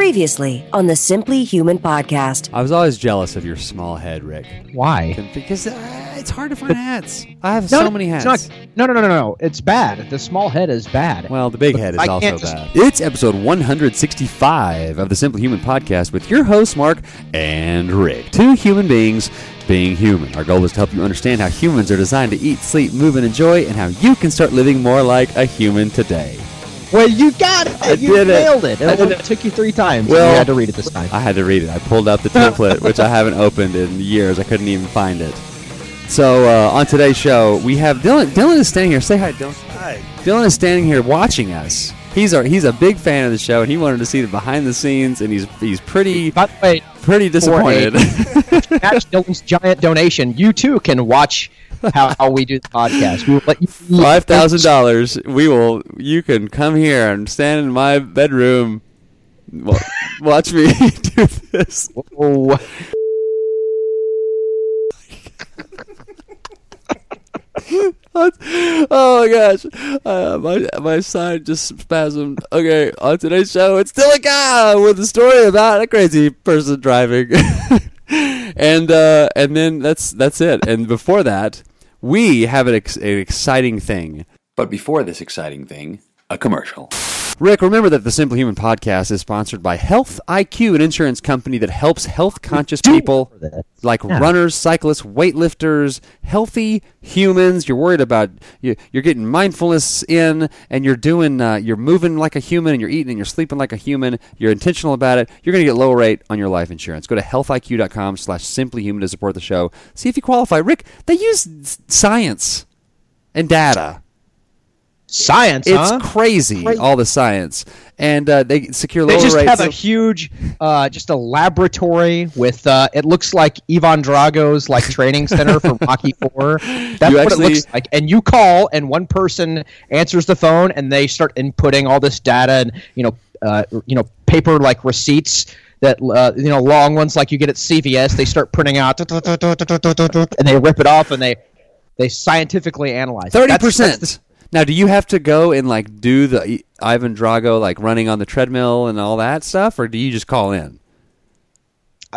Previously on the Simply Human podcast. I was always jealous of your small head, Rick. Why? Because uh, it's hard to find hats. I have No, so many hats. It's not, no, no, no, no, no. It's bad. The small head is bad. Well, the big head is I also can't just- bad. It's episode 165 of the Simply Human podcast with your hosts, Mark and Rick. Two human beings being human. Our goal is to help you understand how humans are designed to eat, sleep, move, and enjoy, and how you can start living more like a human today. Well, you got it. I you did it. nailed it. I It, only it. took you three times. Well- you had to read it this time. I had to read it. I pulled out the template, which I haven't opened in years. I couldn't even find it. So uh, on today's show, we have Dillon. Dillon is standing here. Say hi, Dillon. Hi. Dillon is standing here watching us. He's our, he's a big fan of the show, and he wanted to see the behind the scenes, and he's he's pretty By the way, pretty disappointed. catch Dillon's giant donation. You too can watch how, how we do the podcast. We will let you Five thousand dollars. We will. You can come here and stand in my bedroom. Wa- Watch me do this. Oh, oh my gosh, uh, my my side just spasmed. Okay, on today's show, it's still a guy with a story about a crazy person driving, and uh, and then that's that's it. And before that, we have an, ex- an exciting thing. But before this exciting thing, a commercial. Rick, remember that the Simply Human podcast is sponsored by Health IQ, an insurance company that helps health conscious people like runners, cyclists, weightlifters, healthy humans. You're worried about you, you're getting mindfulness in, and you're doing uh, you're moving like a human, and you're eating and you're sleeping like a human. You're intentional about it. You're going to get low rate on your life insurance. Go to healthiq.com/slash simplyhuman to support the show. See if you qualify. Rick, they use science and data. Science, It's huh? crazy, Crazy. all the science, and uh, they secure They just have a huge, uh, just a laboratory with. Uh, it looks like Ivan Drago's like training center for Rocky Four. That's You what actually- it looks like. And you call, and one person answers the phone, and they start inputting all this data, and you know, uh, you know, paper like receipts that uh, you know, long ones like you get at CVS. They start printing out, and they rip it off, and they they scientifically analyze. it. Thirty That's- that's the- percent. Now, do you have to go and like do the Ivan Drago like running on the treadmill and all that stuff, or do you just call in?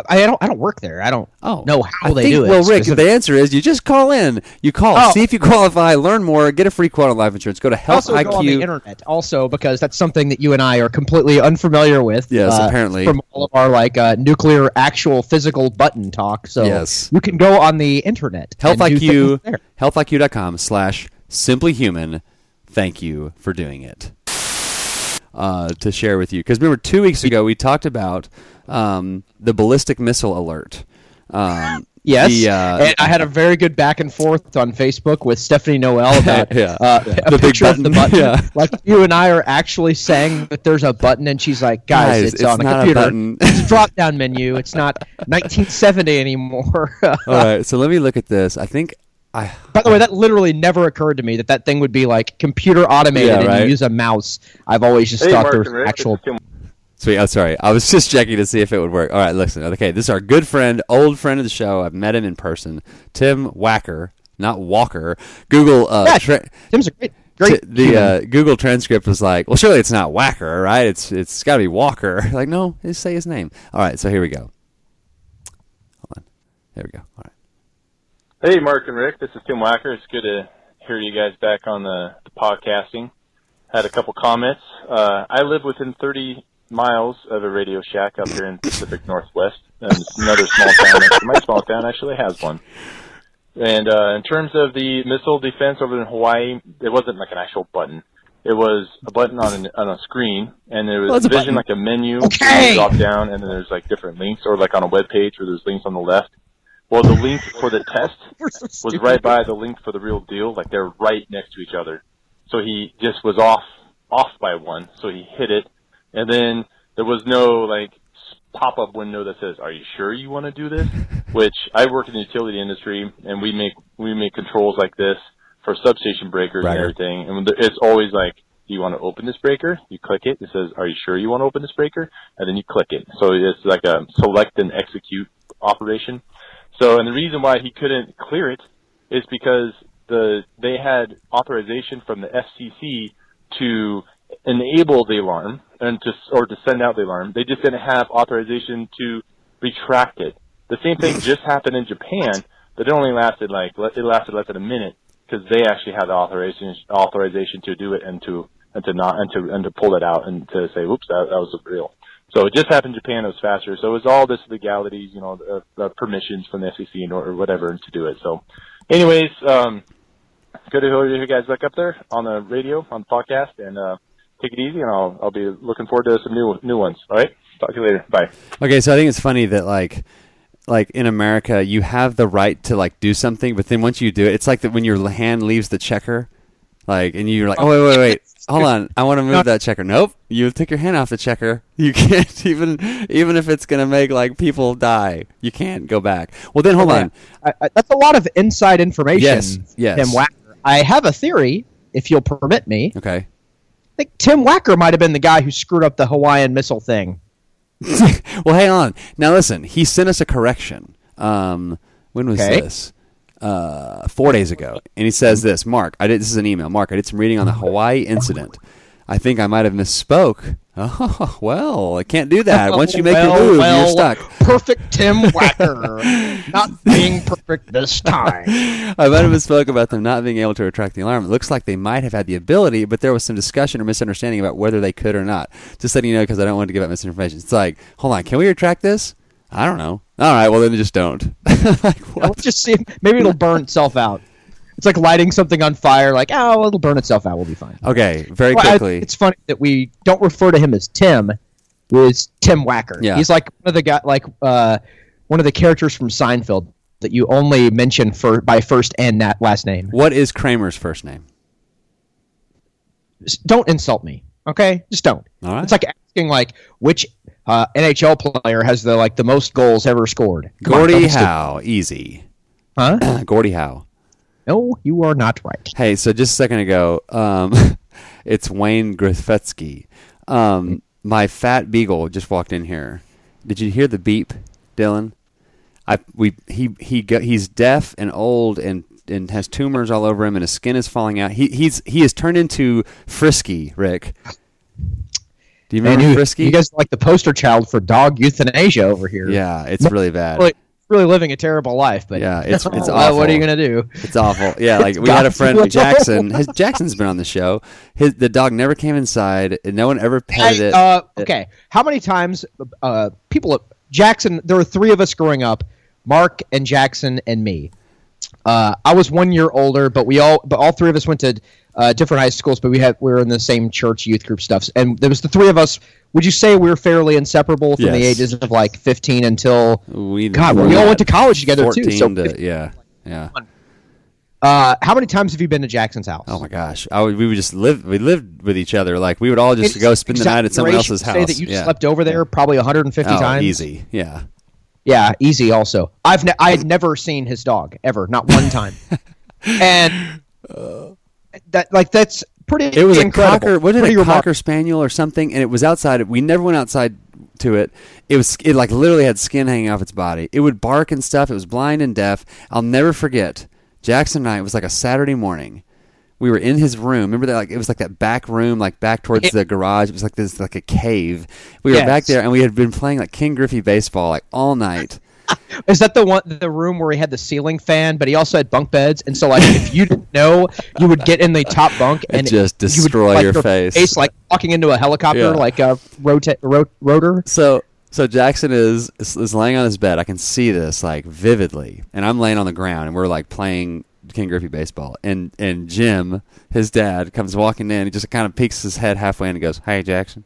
I don't. I don't work there. I don't Oh, know how I they think, do it. Well, Rick, the answer is you just call in. You call, Oh. see if you qualify, learn more, get a free quote on life insurance. Go to Health also go on the IQ. internet also because that's something that you and I are completely unfamiliar with. Yes, uh, apparently. from all of our like uh, nuclear actual physical button talk. So Yes. you can go on the internet. Health IQ. HealthIQ.com slash simply human. Thank you for doing it. Uh, to share with you because remember two weeks ago we talked about um, the ballistic missile alert. Um, Yes, the, uh, and I had a very good back and forth on Facebook with Stephanie Noel about Yeah. uh, Yeah. a The big picture of the button. button. Yeah. Like you and I are actually saying that there's a button, and she's like, "Guys, Guys, it's, it's on a a computer. button." it's a drop-down menu. It's not 1970 anymore." all right, so let me look at this. I think I By the way, that literally never occurred to me that that thing would be like computer automated Yeah, and you use a mouse. I've always just Hey, thought Mark there was Rick, actual. this is Tim Sweet. Oh, sorry. I was just checking to see if it would work. All right, listen. Okay, this is our good friend, old friend of the show. I've met him in person. Tim Wacker, not Walker. Google. Uh, Yeah, tra- Tim's a great, great. t- the uh, Google transcript was like, well, surely it's not Wacker, right? It's it's got to be Walker. Like, no, just say his name. All right, so here we go. Hold on. There we go. All right. Hey, Mark and Rick. This is Tim Wacker. It's good to hear you guys back on the, the podcasting. Had a couple comments. Uh, I live within 30 miles of a Radio Shack up here in Pacific Northwest, and it's another small town. My small town actually has one. And uh, in terms of the missile defense over in Hawaii, it wasn't like an actual button. It was a button on an, on a screen, and it Well, was it's a vision button. like a menu. Okay. Drop down, and then there's like different links, or like on a web page where there's links on the left. Well, the link for the test so was right by the link for the real deal. Like they're right next to each other. So he just was off off by one. So he hit it, and then there was no like pop up window that says, "Are you sure you want to do this?" Which I work in the utility industry, and we make we make controls like this for substation breakers and everything, and it's always like. Do you want to open this breaker? You click it. It says, "Are you sure you want to open this breaker?" And then you click it. So it's like a select and execute operation. So, and the reason why he couldn't clear it is because the they had authorization from the FCC to enable the alarm and to or to send out the alarm. They just didn't have authorization to retract it. The same thing just happened in Japan, but it only lasted like it lasted less than a minute because they actually had the authorization authorization to do it and to and to not and to and to pull it out and to say, "Whoops, that, that was real." So it just happened in Japan. It was faster. So it was all this legalities, you know, the, the permissions from the or, or whatever to do it. So, anyways, um, good to hear you guys back up there on the radio, on the podcast, and uh, take it easy. And I'll I'll be looking forward to some new new ones. All right, talk to you later. Bye. Okay, so I think it's funny that like like in America you have the right to like do something, but then once you do it, it's like that when your hand leaves the checker, like and you're like, oh wait wait wait, hold on, I want to move that checker. Nope, you take your hand off the checker. You can't even even if it's gonna make like people die, you can't go back. Well then hold on. I, I, that's a lot of inside information. Yes, yes. Tim Wacker. I have a theory, if you'll permit me. Okay. I think Tim Wacker might have been the guy who screwed up the Hawaiian missile thing. well, hang on. Now listen, he sent us a correction. Um, when was Okay. this? Uh, four days ago, and he says this. Mark, I did. This is an email. Mark, I did some reading on the Hawaii incident. I think I might have misspoke. Oh well, I can't do that. Once you make well, your move, well, you're stuck. Perfect Tim Wacker. Not being perfect this time. I might have misspoke about them not being able to retract the alarm. It looks like they might have had the ability, but there was some discussion or misunderstanding about whether they could or not. Just letting you know because I don't want to give out misinformation. It's like, hold on, can we retract this? I don't know. All right, well then just don't. like what? Let's just see. Maybe it'll burn itself out. It's like lighting something on fire. Like, oh, it'll burn itself out. We'll be fine. Okay, very Well, I- quickly. it's funny that we don't refer to him as Tim. Was Tim Wacker? Yeah. He's like one of the guy, like uh, one of the characters from Seinfeld that you only mention for by first and that last name. what is Kramer's first name? Don't insult me, okay? Just don't. All right. It's like asking like which uh, NHL player has the like the most goals ever scored. Come Gordie. Howe. Easy. Huh? Gordie Howe. No, you are not right. Hey, so just a second ago, um, it's Wayne Gretzky. Um, my fat beagle just walked in here. Did you hear the beep, Dillon? I we he he go, he's deaf and old and and has tumors all over him and his skin is falling out. He he's he has turned into Frisky, Rick. Do you Man, remember you, Frisky? you guys are like the poster child for dog euthanasia over here. yeah, it's really bad. really, really living a terrible life. But Yeah, it's- it's Well, What are you gonna do? It's awful. Yeah, like we had a friend Jackson. His Jackson's been on the show. His the dog never came inside. and No one ever petted I- it. uh, okay, how many times uh, people Jackson? There were three of us growing up: Mark and Jackson and me. Uh, I was one year older, but we all, but all three of us went to uh, different high schools, but we had we were in the same church youth group stuff, and there was the three of us. Would you say we were fairly inseparable from the ages of like fifteen until? we God, we all went to college together too. So, to- yeah, yeah. uh, how many times have you been to Jackson's house? Oh my gosh, I would, we would just live. We lived with each other. Like we would all just go spend the night at someone else's house. Say that you yeah. slept over there probably 150 oh, times. easy. Yeah. Yeah, easy. Also, I've ne- I had never seen his dog ever, not one time, and that like that's pretty. It was incredible. a cocker. What did Pretty a remarkable. cocker spaniel or something? And it was outside. We never went outside to it. It was it like literally had skin hanging off its body. It would bark and stuff. It was blind and deaf. I'll never forget. Jackson and I. It was like a Saturday morning. We were in his room. Remember that? Like it was like that back room, like back towards the garage. It was like this, like a cave. We were Yes. back there, and we had been playing like Ken Griffey baseball like all night. Is that the one, the room where he had the ceiling fan, but he also had bunk beds, and so like if you didn't know, you would get in the top bunk and just you would, destroy like, your face. face, like walking into a helicopter, Yeah. like a rota- ro- rotor. So so Jackson is is laying on his bed. I can see this like vividly, and I'm laying on the ground, and we're like playing Ken Griffey baseball. And and Jim, his dad, comes walking in. He just kind of peeks his head halfway in and goes, "Hey, Jackson,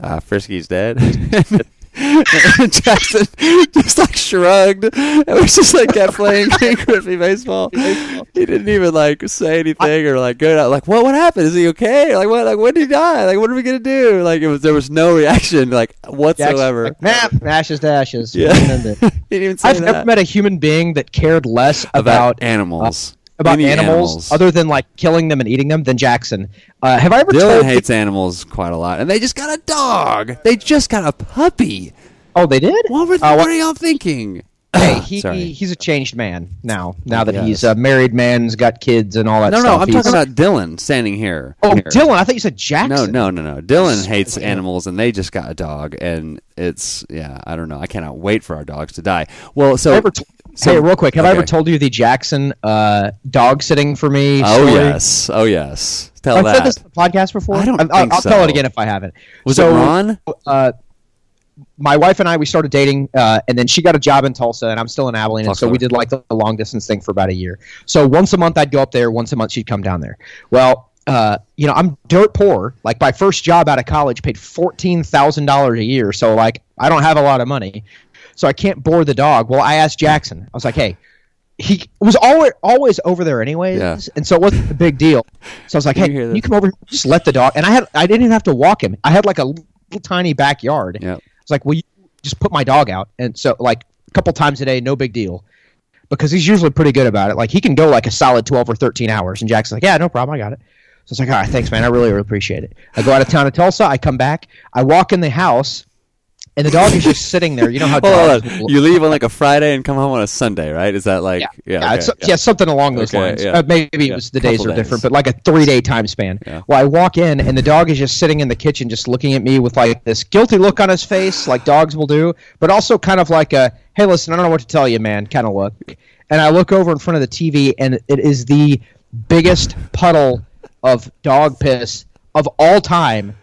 uh, Frisky's dead." and Jackson just like shrugged and was just like kept playing Ken Griffey baseball. He didn't even like say anything or like go out like what what happened? Is he okay? Like what like when did he die? Like what are we gonna do? Like it was there was no reaction like whatsoever. Jackson, like, nah, ashes to ashes. Yeah. he didn't even say I've that. never met a human being that cared less about, about uh, animals. About Any animals, other than like killing them and eating them than Jackson. Uh, have I ever Dillon hates animals quite a lot, and they just got a dog. They just got a puppy. oh, they did. What were Uh, what are y'all thinking? Hey, he, he, he's a changed man now. Now that Yes. he's a married man, has got kids and all that No, stuff. no, no, I'm He's- talking about Dillon standing here. Oh, Here. Dillon! I thought you said Jackson. No, no, no, no. Dillon hates animals, and they just got a dog, and it's yeah. I don't know. I cannot wait for our dogs to die. Well, so I so- hey, real quick, have I ever told you the Jackson uh, dog sitting for me? Oh story? yes, oh yes. Tell I've that. said this podcast before. I don't I'll, think I'll tell it again if I haven't. Was so, it Ron? Uh, my wife and I we started dating, uh, and then she got a job in Tulsa, and I'm still in Abilene, and so we did like the long distance thing for about a year. So once a month I'd go up there, once a month she'd come down there. Well, uh, you know I'm dirt poor. Like my first job out of college paid fourteen thousand dollars a year, so like I don't have a lot of money, so I can't board the dog. Well, I asked Jackson. I was like, hey. He was always always over there anyways, Yeah. and so it wasn't a big deal. So I was like, "Hey, you you come over here, just let the dog?" And I had I didn't even have to walk him. I had like a little tiny backyard. Yep. It's like, will you just put my dog out? And so, like, a couple times a day, no big deal. Because he's usually pretty good about it. Like, he can go like a solid 12 or 13 hours. And Jackson's like, yeah, no problem. I got it. So it's like, all right, thanks, man. I really, really appreciate it. I go out of town to Tulsa. I come back. I walk in the house, and the dog is just sitting there. You know how dogs. You leave on like a Friday and come home on a Sunday, right? Is that like yeah, yeah? yeah, okay, yeah. something along those Okay, lines. Uh, maybe it was the days are different, but like a three day time span. Well, I walk in and the dog is just sitting in the kitchen, just looking at me with like this guilty look on his face, like dogs will do, but also kind of like a "Hey, listen, I don't know what to tell you, man" kind of look. And I look over in front of the TV, and it is the biggest puddle of dog piss of all time.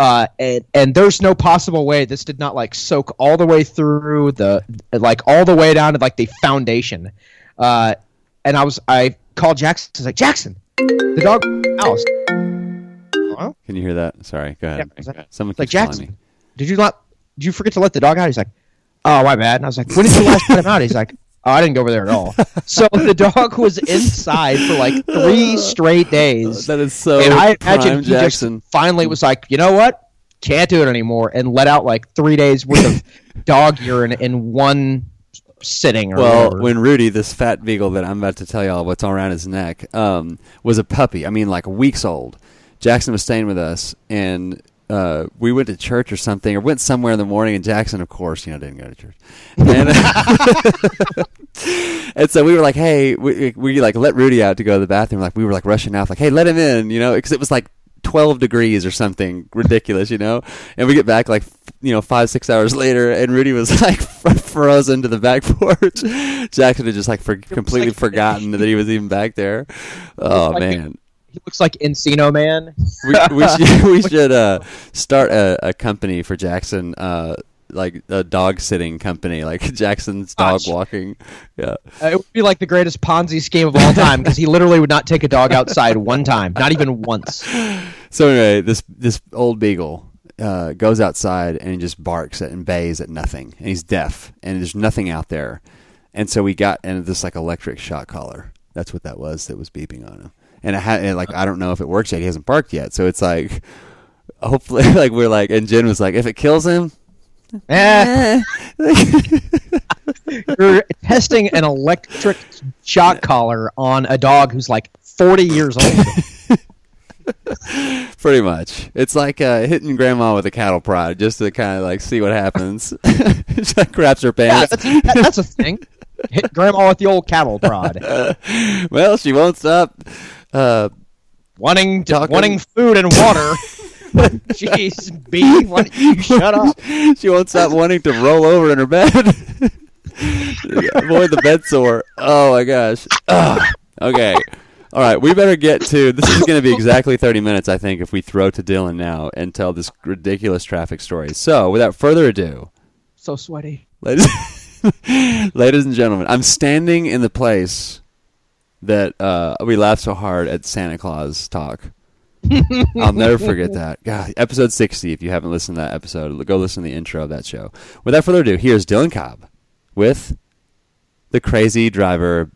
Uh, and, and there's no possible way this did not like soak all the way through the like all the way down to like the foundation. Uh, and I was I called Jackson. I was like Jackson, the dog house. Hello? Can you hear that? Sorry, go ahead. Yeah, that- Someone Like Jackson, me. did you not? Did you forget to let the dog out? He's like, oh my bad. And I was like, when did you last put him out? He's like, oh, I didn't go over there at all. So the dog was inside for like three straight days. That is so. and I imagine he Jackson. just finally was like, you know what? Can't do it anymore, and let out like three days worth of dog urine in one sitting. Or Well, whatever. when Rudy, this fat beagle that I'm about to tell y'all what's all around his neck, um, was a puppy. I mean, like weeks old. Jackson was staying with us, and uh, we went to church or something, or went somewhere in the morning. And Jackson, of course, you know, didn't go to church. And, and so we were like, "Hey, we, we like let Rudy out to go to the bathroom." Like we were like rushing out, like, "Hey, let him in," you know, because it was like 12 degrees or something ridiculous, you know? And we get back like, you know, five, six hours later, and Rudy was like frozen to the back porch. Jackson had just like for, completely like- forgotten that he was even back there. Oh, like- man. He looks like Encino Man. We, we should, we should uh, start a, a company for Jackson, uh, like a dog sitting company, like Jackson's dog Gosh. walking. Yeah. Uh, it would be like the greatest Ponzi scheme of all time because he literally would not take a dog outside one time, not even once. So anyway, this this old beagle uh, goes outside and he just barks at and bays at nothing, and he's deaf, and there's nothing out there, and so we got and this like electric shock collar. That's what that was that was beeping on him, and it had and, like I don't know if it works yet. He hasn't barked yet, so it's like hopefully like we're like and Jen was like if it kills him. Eh, you're testing an electric shock collar on a dog who's like 40 years old. Pretty much, it's like uh, hitting grandma with a cattle prod just to kind of like see what happens. she like grabs her Yeah, pants. that's, that- that's a thing. Hit grandma with the old cattle prod. well, she won't stop. Uh, wanting to, Talking- wanting food and water. Jeez, B, why don't you shut up? she won't stop wanting to roll over in her bed. Avoid the bed sore. Oh my gosh. Ugh. Okay. All right. We better get to. This is going to be exactly 30 minutes, I think, if we throw to Dillon now and tell this ridiculous traffic story. So, without further ado, So sweaty. ladies, ladies and gentlemen, I'm standing in the place that uh, we laughed so hard at Santa Claus talk. I'll never forget that. God, episode 60, if you haven't listened to that episode, go listen to the intro of that show. Without further ado, here's Dillon Cobb with the crazy driver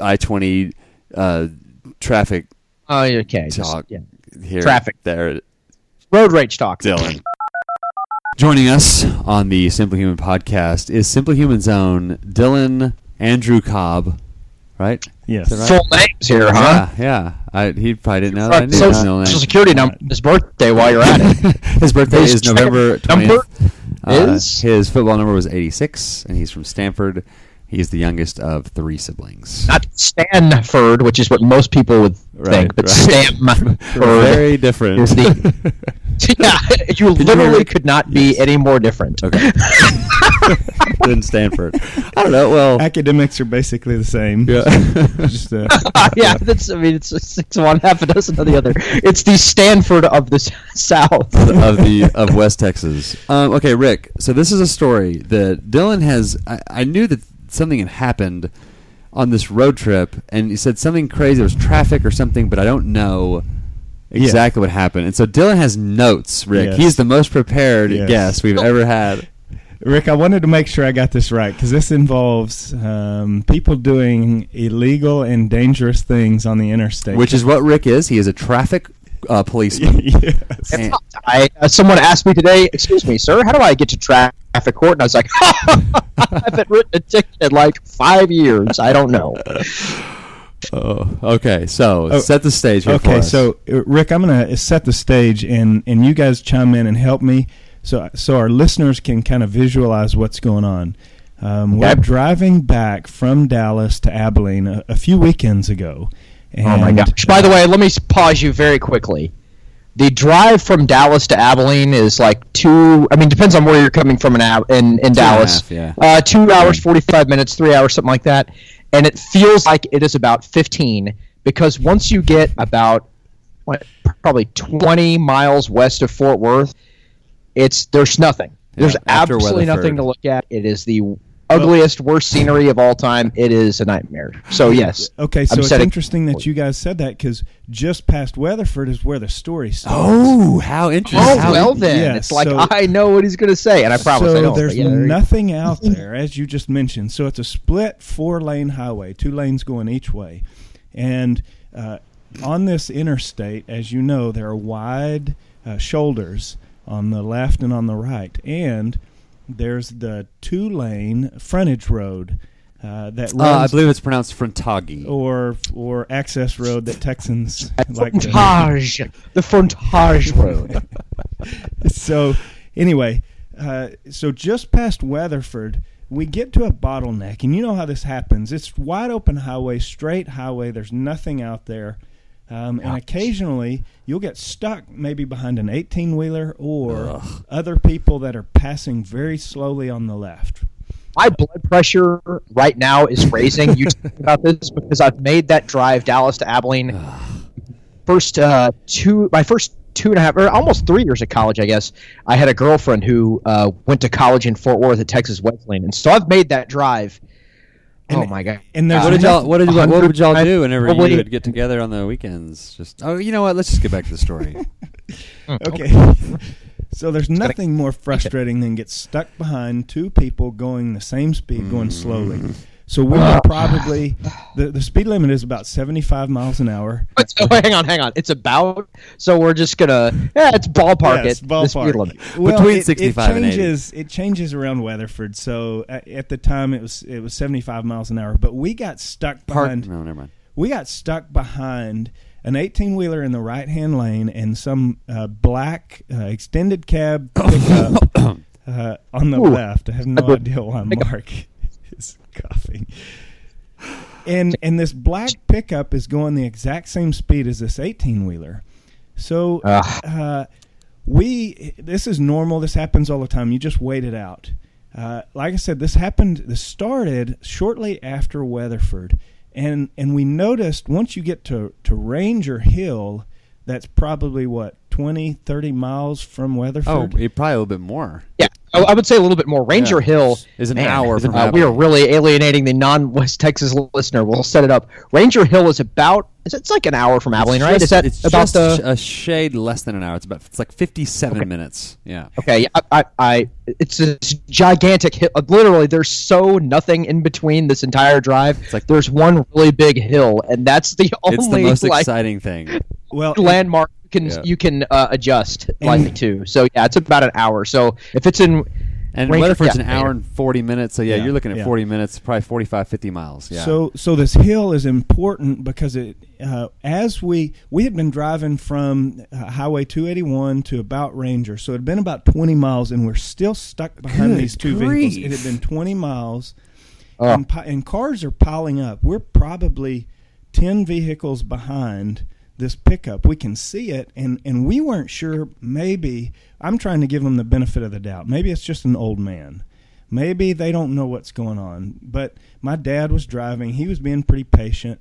I 20 uh, traffic Oh, okay. just- talk. yeah. Here, Traffic. There, Road rage talk. Dillon. Joining us on the Simply Human podcast is Simply Human's own Dillon Andrew Cobb, right? Yes. Is that right? Full names here, huh? Yeah, yeah. I, he probably didn't know that. I knew his social, middle name. social security number, his birthday while you're at it. His birthday His is November number 20th. Uh, is? his football number was 86, and he's from Stamford. He's the youngest of three siblings. Not Stanford, which is what most people would Right, think, but right. Stamford Very different. is the. yeah, you you literally could not be any more different. okay. than Stanford. I don't know. Well, Academics are basically the same. yeah. Just uh, yeah, that's. I mean, it's six of one, half a dozen of the other. It's the Stanford of the South. of the of West Texas. Um, okay, Rick. So this is a story that Dillon has. I, I knew that something had happened on this road trip, and he said something crazy. There was traffic or something, but I don't know exactly what happened. And so Dillon has notes. Rick, Yes. he's the most prepared Yes. guest we've ever had. Rick, I wanted to make sure I got this right because this involves um, people doing illegal and dangerous things on the interstate. Which is what Rick is. He is a traffic uh, policeman. yes. And- I uh, someone asked me today, "Excuse me, sir, how do I get to traffic court?" And I was like, "I haven't written a ticket in like five years. I don't know." oh, okay, so Oh, set the stage here for Okay, us. so uh, Rick, I'm going to set the stage, and and you guys chime in and help me, so so our listeners can kind of visualize what's going on. Um, We're driving back from Dallas to Abilene a, a few weekends ago. And, Oh my gosh! By the way, let me pause you very quickly. The drive from Dallas to Abilene is like two. I mean, depends on where you're coming from in Ab- in, in and a Dallas. half, yeah. Uh, two hours, forty-five minutes, three hours, something like that, and it feels like it is about fifteen because once you get about what, probably twenty miles west of Fort Worth, it's there's nothing. There's Yeah, after absolutely Weatherford. nothing to look at. It is the ugliest, worst scenery of all time. It is a nightmare. So yes. Okay, so I'm it's setting- interesting that you guys said that because just past Weatherford is where the story starts. Oh, how interesting! Oh How well, then yeah, it's like so- I know what he's going to say, and I promise so I don't. there's but yeah, there you nothing out there, as you just mentioned. So it's a split four-lane highway, two lanes going each way, and uh, on this interstate, as you know, there are wide uh, shoulders on the left and on the right, and there's the two-lane frontage road uh, that runs, Uh, I believe it's pronounced Frontagi. or or access road that Texans like to Frontage, the frontage road. so anyway, uh, so just past Weatherford, we get to a bottleneck, and you know how this happens. It's wide open highway, straight highway. There's nothing out there, um, and occasionally you'll get stuck maybe behind an 18 wheeler or other people that are passing very slowly on the left. My blood pressure right now is raising. You talking about this because I've made that drive Dallas to Abilene. First uh, two, my first two and a half, or almost three years of college, I guess. I had a girlfriend who uh, went to college in Fort Worth at Texas Wesleyan, and so I've made that drive. Oh my god! and there's What did y'all? What did what, what would y'all do whenever probably- you would get together on the weekends? Just oh, you know what? Let's just get back to the story. Hmm. Okay. So there's nothing more frustrating than get stuck behind two people going the same speed, going mm-hmm. slowly. So we were probably the the speed limit is about 75 miles an hour. So hang on, hang on. It's about so we're just gonna yeah, it's ballpark Yes, it. The speed ballpark. limit. Well, Between 65 it and 80. changes, It changes around Weatherford. So at, at the time it was it was 75 miles an hour, but we got stuck Part, behind no, never mind. we got stuck behind an 18 wheeler in the right hand lane and some uh, black uh, extended cab pickup uh, on the Ooh. left. I have no idea why Mark is coughing. And and this black pickup is going the exact same speed as this 18 wheeler. So uh, we this is normal. This happens all the time. You just wait it out. Uh, like I said, this happened. This started shortly after Weatherford, and and we noticed once you get to to Ranger Hill, that's probably what 20, 30 miles from Weatherford. Oh, it, probably a little bit more. Yeah. I, I would say a little bit more. Ranger Yeah. Hill Is an man, hour from uh, we are really alienating the non-West Texas listener. We'll set it up. Ranger Hill is about. Is it's like an hour from Abilene, right? Just- is that it's about just the? a shade less than an hour. It's about it's like fifty-seven minutes. Yeah. Okay, yeah, I, I, I, it's a gigantic hill. Literally, there's so nothing in between this entire drive. It's like- there's one really big hill, and that's the only It's the most like exciting thing. Well, landmark you can Yeah. you can uh, adjust like to. So yeah, it's about an hour. So if it's in And Ranger- Weatherford's yeah, an hour and 40 minutes. So, yeah, Yeah, you're looking at yeah. 40 minutes, probably 45, 50 miles. Yeah. So so this hill is important because it uh, as we we had been driving from uh, Highway 281 to about Ranger, so it had been about 20 miles, and we're still stuck behind Good these two grief. vehicles. It had been 20 miles, Oh. and, and cars are piling up. We're probably 10 vehicles behind this pickup. We can see it, and and we weren't sure. Maybe I'm trying to give them the benefit of the doubt. Maybe it's just an old man. Maybe they don't know what's going on. But my dad was driving. He was being pretty patient.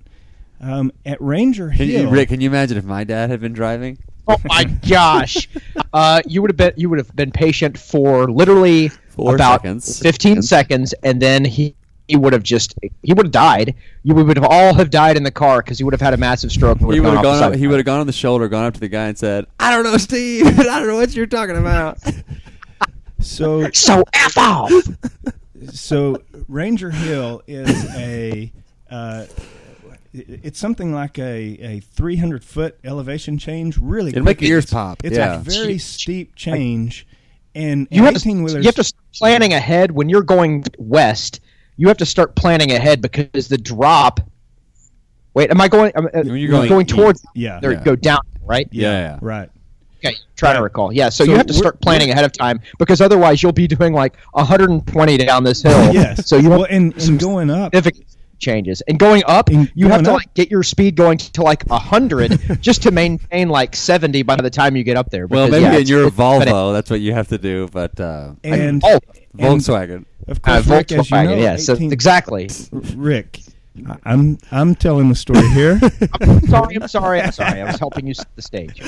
Um, at Ranger Can you, Hill, Rick, can you imagine if my dad had been driving? oh my gosh, uh, you would have been you would have been patient for literally Four about seconds. 15 seconds, and then he. He would have just he would have died. You would have all have died in the car because he would have had a massive stroke. And He would have gone, gone. Up, he would have gone on the shoulder, gone up to the guy, and said, "I don't know, Steve. I don't know what you're talking about." so So f off. so Ranger Hill is a uh, it's something like a, a 300 foot elevation change. Really, It'll make quick. your ears It's- pop, It's yeah. a very steep change, and You have, to, you have to start planning ahead when you're going west. You have to start planning ahead because the drop. Wait, am I going? am- uh, you're going going towards. Yeah. There, Yeah. go down, right? Yeah, yeah. right. Okay, trying to recall. Yeah, so, So you have to start planning ahead of time because otherwise you'll be doing like 120 down this hill. Yes. So you well, and, and going up. significant changes. And going up, And you have to up- like get your speed going to like 100 just to maintain like 70 by the time you get up there. Well, maybe yeah, in your it's- it- Volvo, that's what you have to do. But uh, And Oh, and Volkswagen. Of uh, course, Rick, as you Volkswagen, know, yeah. So exactly. Rick, I- I'm I'm telling the story here. I'm sorry. I'm sorry. I'm sorry. I was helping you set the stage.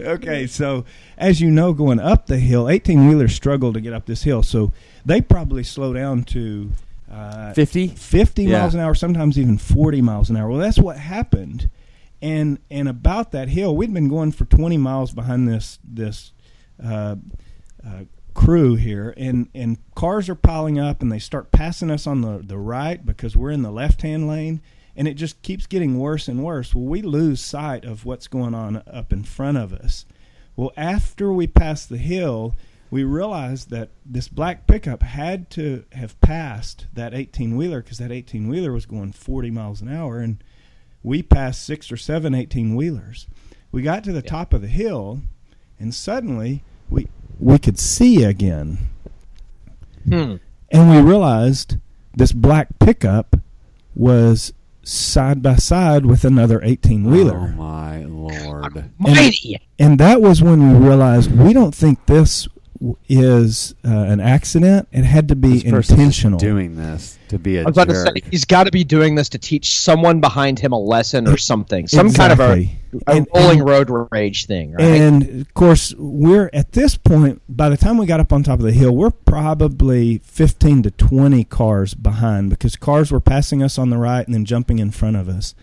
okay, so as you know, going up the hill, 18 wheelers struggle to get up this hill, so they probably slow down to uh, 50? 50 Yeah. miles an hour, sometimes even 40 miles an hour. Well, that's what happened. And and about that hill, we'd been going for 20 miles behind this this uh, uh, crew here, and and cars are piling up, and they start passing us on the the right because we're in the left hand lane, and it just keeps getting worse and worse. Well, we lose sight of what's going on up in front of us. Well, after we passed the hill, we realized that this black pickup had to have passed that 18 wheeler because that 18 wheeler was going 40 miles an hour, and we passed six or seven 18 wheelers. We got to the top of the hill, and suddenly we we could see again, Hmm. and we realized this black pickup was side by side with another 18 wheeler. Oh my lord! Mighty. And that was when we realized we don't think this w- is uh, an accident. It had to be This intentional. doing this to be a I was about jerk. to say he's got to be doing this to teach someone behind him a lesson or something, some kind of a, a And- rolling and- road rage thing, right? And of course, we're at this point. By the time we got up on top of the hill, we're probably fifteen to twenty cars behind because cars were passing us on the right and then jumping in front of us.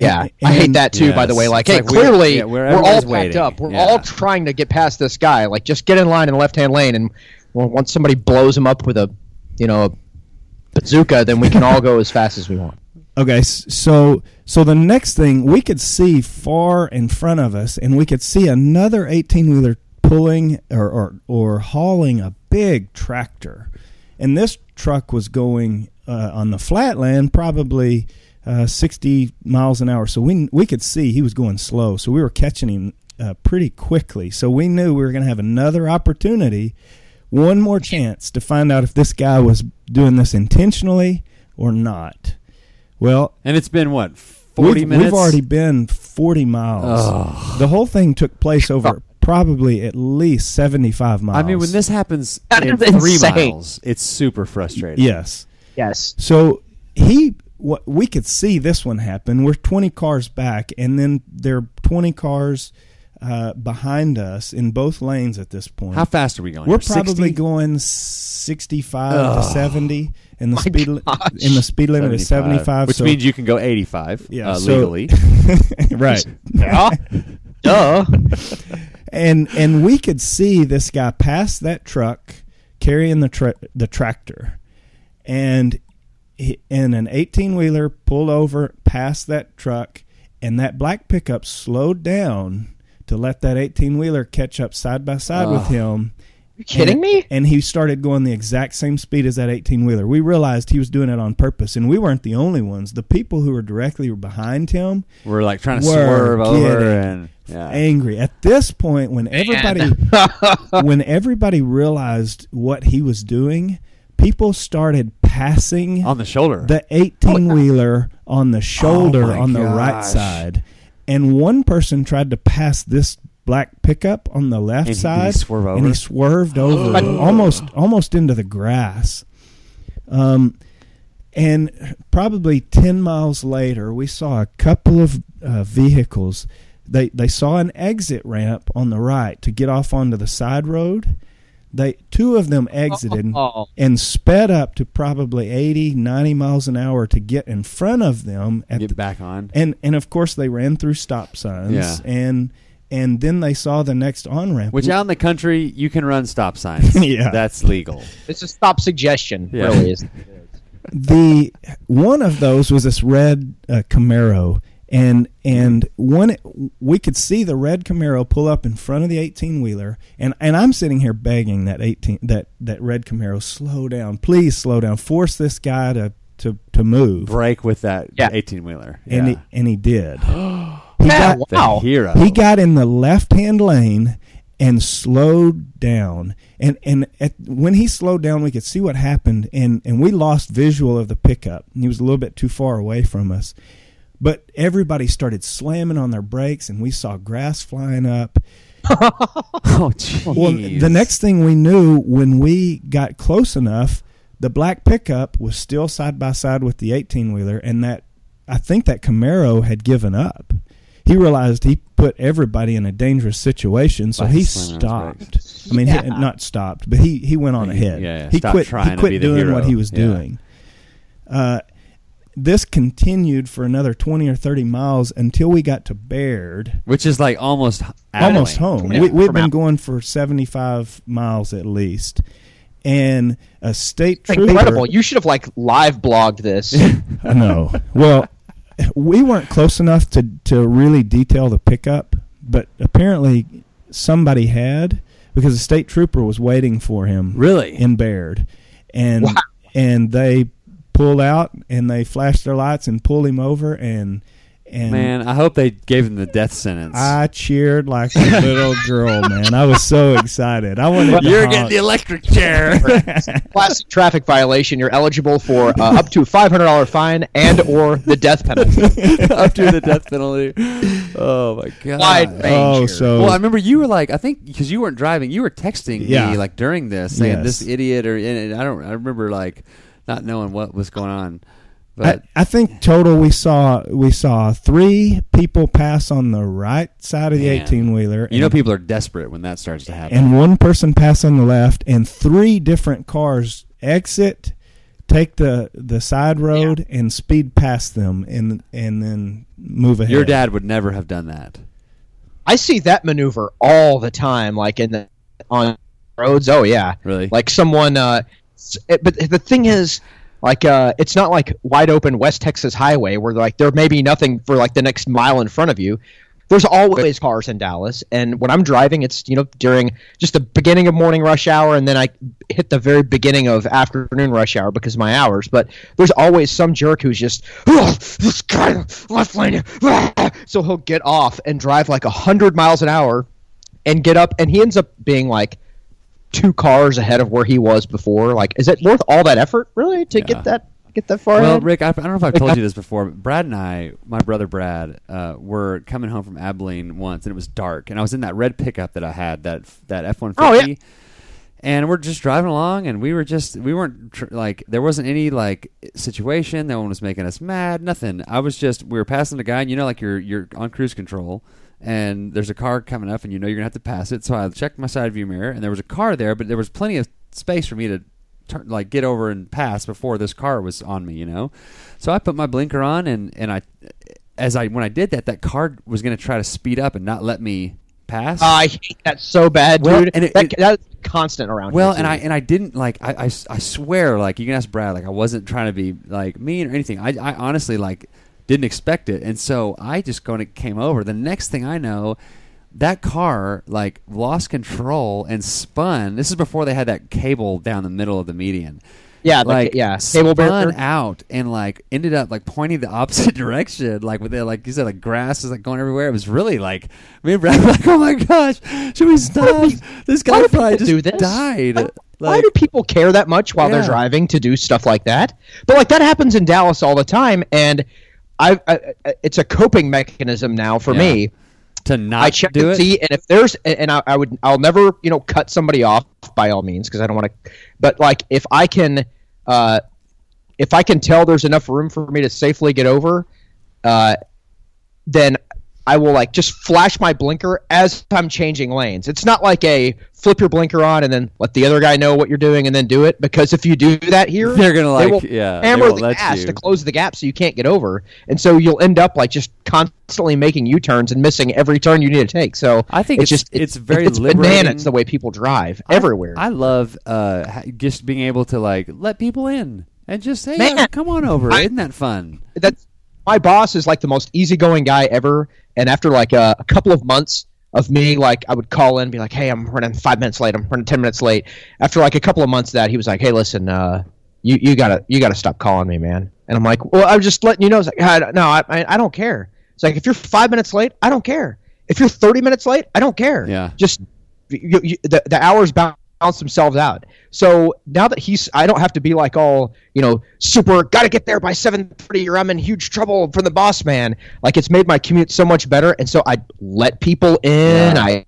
Yeah, And- I hate that too. By the way, like, It's hey, like clearly yeah, we're- all packed waiting. up. We're Yeah. all trying to get past this guy. Like, just get in line in the left-hand lane, and well, once somebody blows him up with a, you know, a bazooka, then we can all go as fast as we want. Okay, so so the next thing we could see far in front of us, and we could see another eighteen wheeler pulling or, or or hauling a big tractor, and this truck was going uh, on the flatland probably uh, sixty miles an hour. So we we could see he was going slow, so we were catching him uh, pretty quickly. So we knew we were going to have another opportunity, one more chance to find out if this guy was doing this intentionally or not. Well, and it's been what forty we've, minutes. we've already been 40 miles. The whole thing took place over probably at least 75 miles. I mean, when this happens That in three insane. miles, it's super frustrating. Yes. Yes. So he, what we could see this one happen. We're 20 cars back, and then there are 20 cars uh, behind us in both lanes at this point. How fast are we going? We're here? probably 60? going 65 Ugh. to 70 and the My speed li- gosh. in the speed limit is 75 which so, means you can go 85 Yeah, uh, so- legally. right Yeah. Duh. and and we could see this guy pass that truck carrying the tra- the tractor and he, and an 18 wheeler pulled over past that truck and that black pickup slowed down to let that 18 wheeler catch up side by side with Ugh. him You kidding and, me? And he started going the exact same speed as that 18 wheeler. We realized he was doing it on purpose, and we weren't the only ones. The people who were directly behind him We're like trying to swerve over and yeah. angry. At this point, when everybody when everybody realized what he was doing, people started passing on the shoulder. the 18 wheeler on the shoulder Oh on the right side. And one person tried to pass this black pickup on the left And he- did he side swerve and he swerved over almost almost into the grass. Um and probably 10 miles later we saw a couple of uh, vehicles they they saw an exit ramp on the right to get off onto the side road they two of them exited Oh. and sped up to probably 80 90 miles an hour to get in front of them at Get the, back on. and and of course they ran through stop signs Yeah. and and then they saw the next on ramp Which out in the country, you can run stop signs. Yeah. That's legal. It's a stop suggestion, Yeah. really. Is the one of those was this red uh, Camaro, and and one we could see the red Camaro pull up in front of the eighteen wheeler, and and I'm sitting here begging that eighteen that that red Camaro slow down, please slow down, force this guy to to to move, Break with that Yeah. 18 wheeler. and he and he did. He got- the wow. hero. He got in the left hand lane and slowed down. And and at, when he slowed down, we could see what happened, and and we lost visual of the pickup. He was a little bit too far away from us. But everybody started slamming on their brakes, and we saw grass flying up. oh, jeez. Well, the next thing we knew, when we got close enough, the black pickup was still side by side with the 18 wheeler, and that I think that Camaro had given up. He realized he put everybody in a dangerous situation, so By he slamming on his stopped. I mean, Yeah. he, not stopped, but he, he went on He- ahead. yeah, yeah, he stopped quit. trying He to quit be the doing what he was Yeah. doing. Uh, this continued for another 20 or 30 miles until we got to Baird Which is like almost almost Abilene. home. Yeah. We, we've been Apple. going for 75 miles at least. And a state trooper. incredible. You should have like live blogged this. I know. Well, we weren't close enough to, to really detail the pickup, but apparently somebody had because a state trooper was waiting for him Really? in Baird. And Wow. and they pulled out and they flashed their lights and pulled him over and and Man, I hope they gave him the death sentence. I cheered like a little girl, man. I was so excited. I wanted to You're honk. getting the electric chair. Classic traffic violation. You're eligible for uh, up to a five hundred dollar fine and or the death penalty. Up to the death penalty. Oh my god. Wide range. Oh, so Well, I remember you were like, I think because you weren't driving, you were texting Yeah. me like during this, saying Yes. this idiot or and I don't. I remember like not knowing what was going on. I, But I think total we saw we saw three people pass on the right side of the eighteen wheeler. you know, people are desperate when that starts to happen. and one person pass on the left, and three different cars exit, take the the side road, and speed past them, and and then move ahead. Your dad would never have done that. I see that maneuver all the time, like in the on roads. Oh yeah, Really? Like someone. Uh, s- it- but the thing is, like, uh, it's not like wide open West Texas highway where like there may be nothing for like the next mile in front of you. There's always cars in Dallas, and when I'm driving, it's you know during just the beginning of morning rush hour, and then I hit the very beginning of afternoon rush hour because of my hours. But there's always some jerk who's just, oh, this guy left lane, ah." so he'll get off and drive like hundred miles an hour, and get up, and he ends up being like two cars ahead of where he was before. Like, is it worth all that effort really to Yeah. get that get that far Well, ahead? Rick, I, I don't know if I've told you this before. But Brad and I, my brother Brad, uh, were coming home from Abilene once, and it was dark, and I was in that red pickup that I had, that that F one Oh, yeah. And we're just driving along, and we were just we weren't tr- like there wasn't any like situation. No one was making us mad. Nothing. I was just we were passing a guy, and you know, like you're you're on cruise control, and there's a car coming up, and you know you're gonna have to pass it. So I checked my side view mirror, and there was a car there, but there was plenty of space for me to turn, like get over and pass before this car was on me. You know, so I put my blinker on, and and I, as I when I did that, that car was gonna try to speed up and not let me pass. Ah, I hate that so bad, Well, dude. and it- that, it- that's constant around. Well, here, and. I and I didn't like I, I, I swear like you can ask Brad like I wasn't trying to be like mean or anything. I, I honestly like didn't expect it, and so I just going to came over. The next thing I know, that car like lost control and spun. This is before they had that cable down the middle of the median. yeah, the- Like yeah, spun cable barrier. out and like ended up like pointing the opposite direction, like with the, like you said, like grass is like going everywhere. It was really like me and Brad like, oh my gosh, should we stop? This guy probably just do this? died. Why, why Like- do people care that much while they're driving to do stuff like that? But like that happens in Dallas all the time, and I, I it's a coping mechanism now for Yeah. me. to not I check do it. see, and if there's, and I, I would, I'll never, you know, cut somebody off by all means because I don't want to. But like, if I can, uh, if I can tell there's enough room for me to safely get over, uh, then I will like just flash my blinker as I'm changing lanes. It's not like a flip your blinker on and then let the other guy know what you're doing and then do it because if you do that here, They're gonna, they like, will yeah, they hammer the gas you. to close the gap so you can't get over, and so you'll end up like just constantly making U-turns and missing every turn you need to take. So I think it's it's- just it's very it's liberating. bananas the way people drive everywhere. I love uh, just being able to like let people in and just say, Man. "Come on over." I- Isn't that fun? that's my boss is like the most easygoing guy ever. And after like a, a couple of months of me, like I would call in and be like, "Hey, I'm running five minutes late. I'm running ten minutes late." After like a couple of months of that, he was like, "Hey, listen, uh, you you gotta you gotta stop calling me, man." And I'm like, "Well, I'm just letting you know." It's like, "I- "No, I, I don't care." It's like if you're five minutes late, I don't care. If you're thirty minutes late, I don't care. Yeah. Just you, you, the the hours balance themselves out. So now that he's, I don't have to be like all you know, super. Got to get there by seven thirty, or I'm in huge trouble from the boss man. Like it's made my commute so much better, and so I let people in. Yeah. I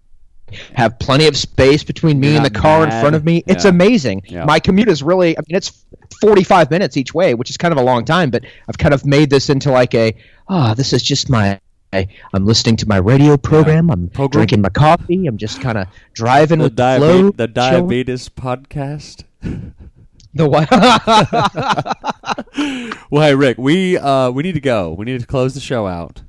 have plenty of space between me and the car in front of me. It's Yeah. amazing. Yeah. My commute is really, I mean, it's 45 minutes each way, which is kind of a long time, but I've kind of made this into like a, ah, this is just my. I'm listening to my radio program. I'm Program. drinking my coffee. I'm just kind of driving The, with the flow. diabetes, the chilling. diabetes podcast. The what? Well, hey Rick, we uh, we need to go. We need to close the show out.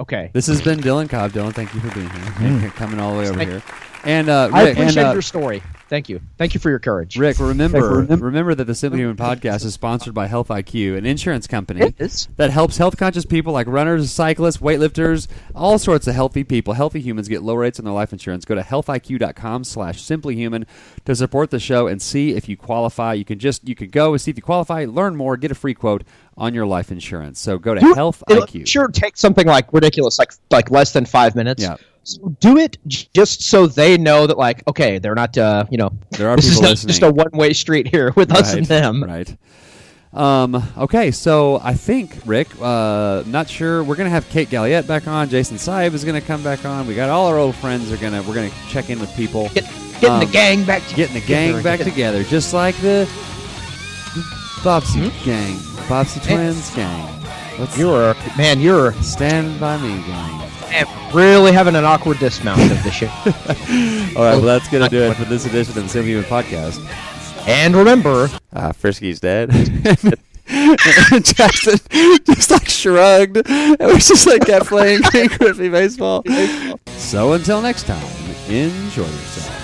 okay. This has been Dillon Cobb. Dillon, thank you for being here and coming all the way over here. And uh, I Rick, appreciate and, uh, your story. Thank you. Thank you for your courage. Rick, remember, Remember- remember that the Simply Human podcast is sponsored by Health IQ, an insurance company that helps health conscious people like runners, cyclists, weightlifters, all sorts of healthy people, healthy humans get low rates on their life insurance. Go to healthiq.com slash simplyhuman to support the show and see if you qualify. You can just you can go and see if you qualify, learn more, get a free quote on your life insurance. So go to You- Health IQ. Sure, take something like ridiculous, like like less than five minutes. Yeah. So do it just so they know that, like, okay, they're not, uh, you know, There are this is not just a one-way street here with us and them. Right. Um, okay, so I think Rick, uh, not sure. We're gonna have Kate Galliette back on. Jason Saib is gonna come back on. We got all our old friends are gonna. We're gonna check in with people, Get, getting Um, the gang back together. getting the gang back together, just like the Bobbsey gang, Bobbsey Twins gang. Let's You're man, you're stand by me, gang. Really having an awkward dismount of the show. All right, well that's gonna do it for this edition of the Simply Human Podcast. and remember, Ah, Frisky's dead. and Jackson just like shrugged and was just like kept playing Ken Griffey baseball. So until next time, enjoy yourself.